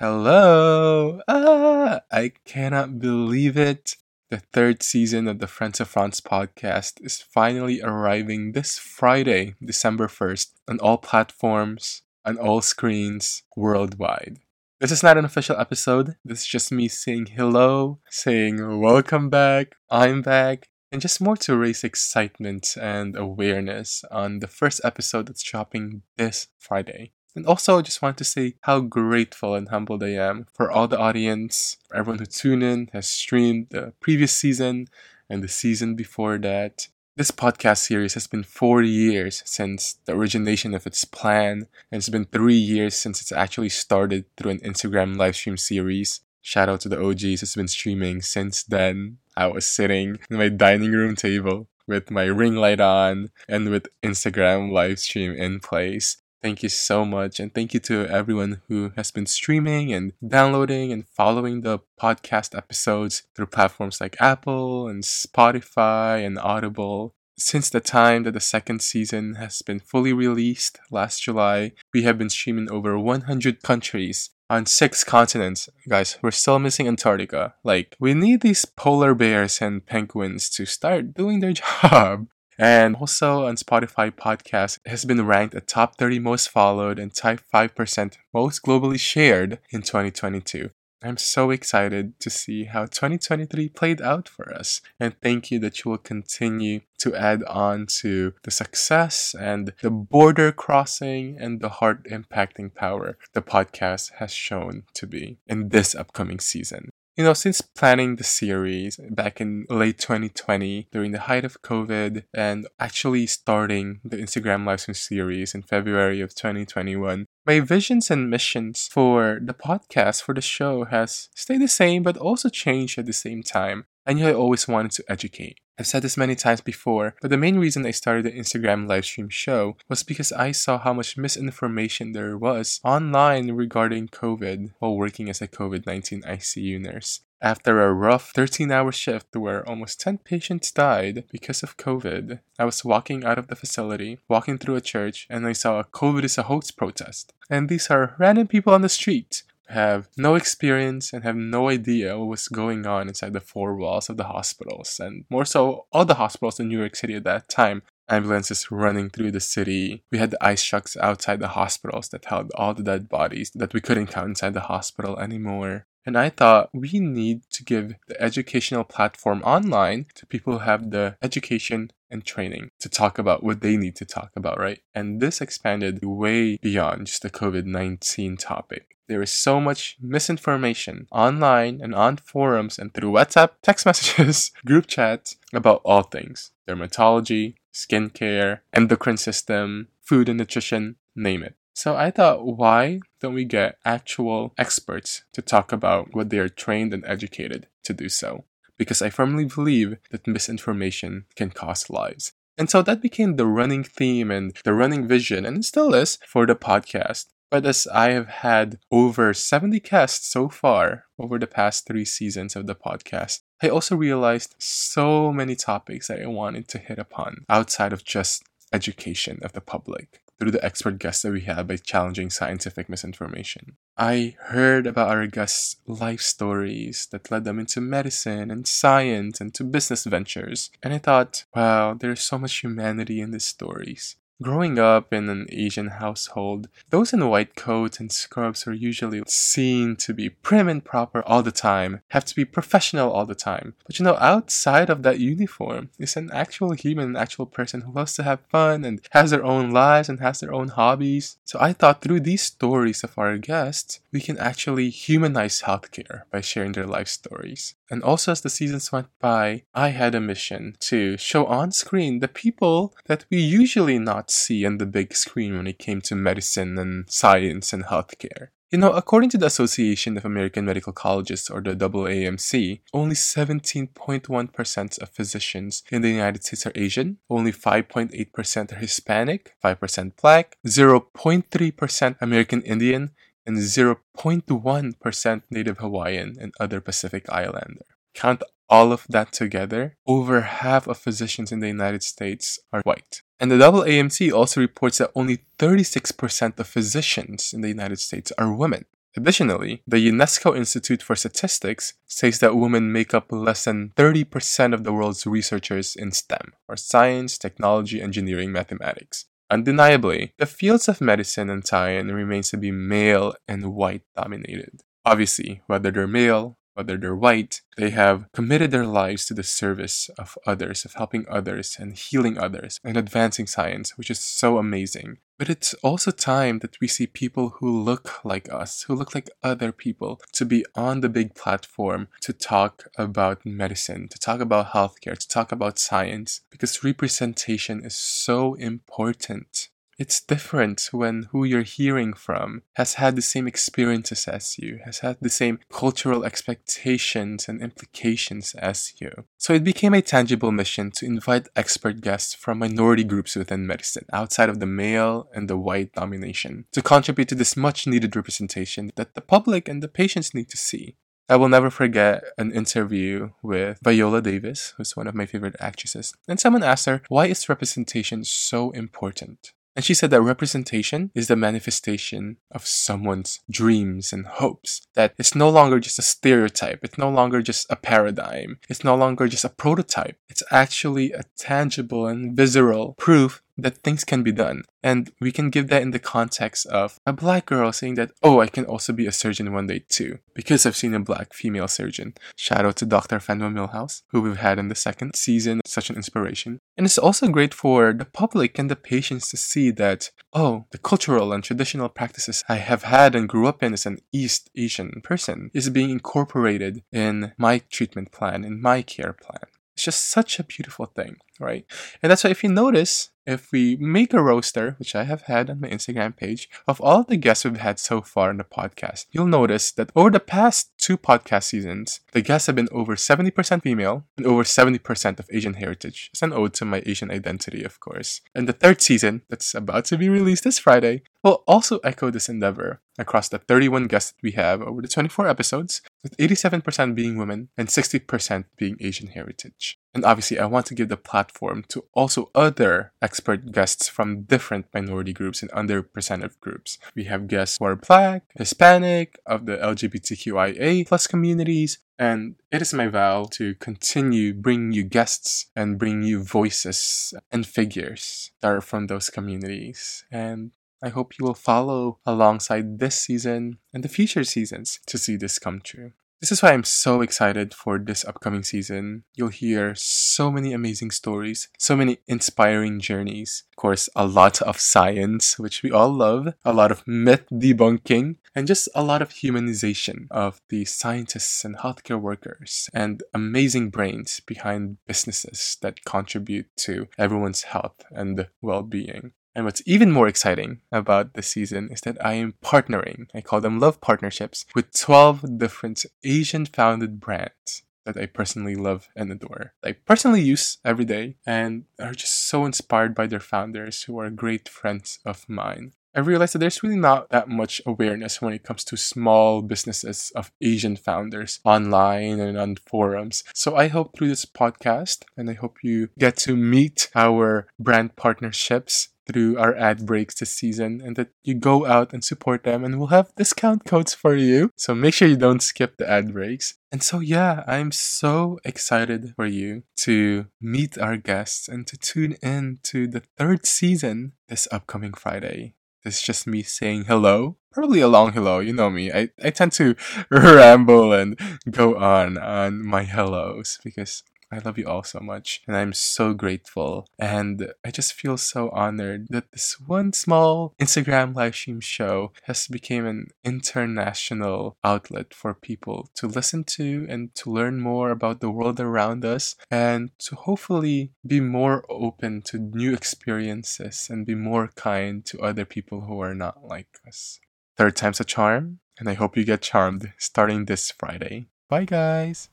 Hello! Ah, I cannot believe it. The third season of the Friends of Franz podcast is finally arriving this Friday, December 1st, on all platforms, on all screens, worldwide. This is not an official episode. This is just me saying hello, saying welcome back, I'm back, and just more to raise excitement and awareness on the first episode that's dropping this Friday. And also, I just want to say how grateful and humbled I am for all the audience, for everyone who tuned in, has streamed the previous season and the season before that. This podcast series has been four years since the origination of its plan, and it's been three years since it's actually started through an Instagram livestream series. Shout out to the OGs, it's been streaming since then. I was sitting in my dining room table with my ring light on and with Instagram livestream in place. Thank you so much. And thank you to everyone who has been streaming and downloading and following the podcast episodes through platforms like Apple and Spotify and Audible. Since the time that the second season has been fully released last July, we have been streaming over 100 countries on six continents. Guys, we're still missing Antarctica. Like, we need these polar bears and penguins to start doing their job. And also on Spotify podcast has been ranked a top 30 most followed and top 5% most globally shared in 2022. I'm so excited to see how 2023 played out for us. And thank you that you will continue to add on to the success and the border crossing and the heart impacting power the podcast has shown to be in this upcoming season. You know, since planning the series back in late 2020 during the height of COVID and actually starting the Instagram livestream series in February of 2021, my visions and missions for the podcast, for the show, has stayed the same but also changed at the same time. I knew I always wanted to educate. I've said this many times before, but the main reason I started the Instagram livestream show was because I saw how much misinformation there was online regarding COVID while working as a COVID 19 ICU nurse. After a rough 13 hour shift where almost 10 patients died because of COVID, I was walking out of the facility, walking through a church, and I saw a COVID is a hoax protest. And these are random people on the street have no experience and have no idea what was going on inside the four walls of the hospitals, and more so, all the hospitals in New York City at that time. Ambulances running through the city. We had the ice trucks outside the hospitals that held all the dead bodies that we couldn't count inside the hospital anymore. And I thought we need to give the educational platform online to people who have the education and training to talk about what they need to talk about, right? And this expanded way beyond just the COVID 19 topic. There is so much misinformation online and on forums and through WhatsApp, text messages, group chats about all things dermatology, skincare, endocrine system, food and nutrition, name it. So I thought, why don't we get actual experts to talk about what they are trained and educated to do so? Because I firmly believe that misinformation can cost lives. And so that became the running theme and the running vision, and it still is for the podcast. But as I have had over 70 guests so far over the past three seasons of the podcast, I also realized so many topics that I wanted to hit upon outside of just education of the public through the expert guests that we have by challenging scientific misinformation. I heard about our guests' life stories that led them into medicine and science and to business ventures, and I thought, wow, there's so much humanity in these stories. Growing up in an Asian household, those in white coats and scrubs are usually seen to be prim and proper all the time, have to be professional all the time. But you know, outside of that uniform is an actual human, an actual person who loves to have fun and has their own lives and has their own hobbies. So I thought through these stories of our guests, we can actually humanize healthcare by sharing their life stories. And also, as the seasons went by, I had a mission to show on screen the people that we usually see on the big screen when it came to medicine and science and healthcare. You know, according to the Association of American Medical Colleges, or the AAMC, only 17.1% of physicians in the United States are Asian, only 5.8% are Hispanic, 5% Black, 0.3% American Indian, and 0.1% Native Hawaiian and other Pacific Islander. Count all of that together, over half of physicians in the United States are white. And the AAMC also reports that only 36% of physicians in the United States are women. Additionally, the UNESCO Institute for Statistics says that women make up less than 30% of the world's researchers in STEM, or science, technology, engineering, mathematics. Undeniably, the fields of medicine and science remains to be male and white dominated. Obviously, whether they're male, whether they're white, they have committed their lives to the service of others, of helping others and healing others and advancing science, which is so amazing. But it's also time that we see people who look like us, who look like other people, to be on the big platform to talk about medicine, to talk about healthcare, to talk about science, because representation is so important. It's different when who you're hearing from has had the same experiences as you, has had the same cultural expectations and implications as you. So it became a tangible mission to invite expert guests from minority groups within medicine, outside of the male and the white domination, to contribute to this much needed representation that the public and the patients need to see. I will never forget an interview with Viola Davis, who's one of my favorite actresses, and someone asked her, Why is representation so important? And she said that representation is the manifestation of someone's dreams and hopes. That it's no longer just a stereotype, it's no longer just a paradigm, it's no longer just a prototype. It's actually a tangible and visceral proof that things can be done. And we can give that in the context of a black girl saying that, oh, I can also be a surgeon one day too, because I've seen a black female surgeon. Shout out to Dr. Fenwa Millhouse, who we've had in the second season, such an inspiration. And it's also great for the public and the patients to see that, oh, the cultural and traditional practices I have had and grew up in as an East Asian person is being incorporated in my treatment plan, in my care plan. It's just such a beautiful thing, right? And that's why if you notice, if we make a roster, which I have had on my Instagram page, of all of the guests we've had so far in the podcast, you'll notice that over the past two podcast seasons, the guests have been over 70% female and over 70% of Asian heritage. It's an ode to my Asian identity, of course. And the third season, that's about to be released this Friday, will also echo this endeavor across the 31 guests that we have over the 24 episodes, with 87% being women and 60% being Asian heritage. And obviously, I want to give the platform to also other expert guests from different minority groups and underrepresented groups. We have guests who are Black, Hispanic, of the LGBTQIA plus communities, and it is my vow to continue bringing you guests and bring you voices and figures that are from those communities. And I hope you will follow alongside this season and the future seasons to see this come true. This is why I'm so excited for this upcoming season. You'll hear so many amazing stories, so many inspiring journeys. Of course, a lot of science, which we all love, a lot of myth debunking, and just a lot of humanization of the scientists and healthcare workers and amazing brains behind businesses that contribute to everyone's health and well being. And what's even more exciting about this season is that I am partnering, I call them love partnerships, with 12 different Asian founded brands that I personally love and adore. I personally use every day and are just so inspired by their founders who are great friends of mine. I realized that there's really not that much awareness when it comes to small businesses of Asian founders online and on forums. So I hope through this podcast, and I hope you get to meet our brand partnerships through our ad breaks this season and that you go out and support them and we'll have discount codes for you. So make sure you don't skip the ad breaks. And so, yeah, I'm so excited for you to meet our guests and to tune in to the third season this upcoming Friday. This is just me saying hello. Probably a long hello, you know me. I, I tend to ramble and go on on my hellos because I love you all so much, and I'm so grateful. And I just feel so honored that this one small Instagram live stream show has become an international outlet for people to listen to and to learn more about the world around us and to hopefully be more open to new experiences and be more kind to other people who are not like us. Third time's a charm, and I hope you get charmed starting this Friday. Bye, guys.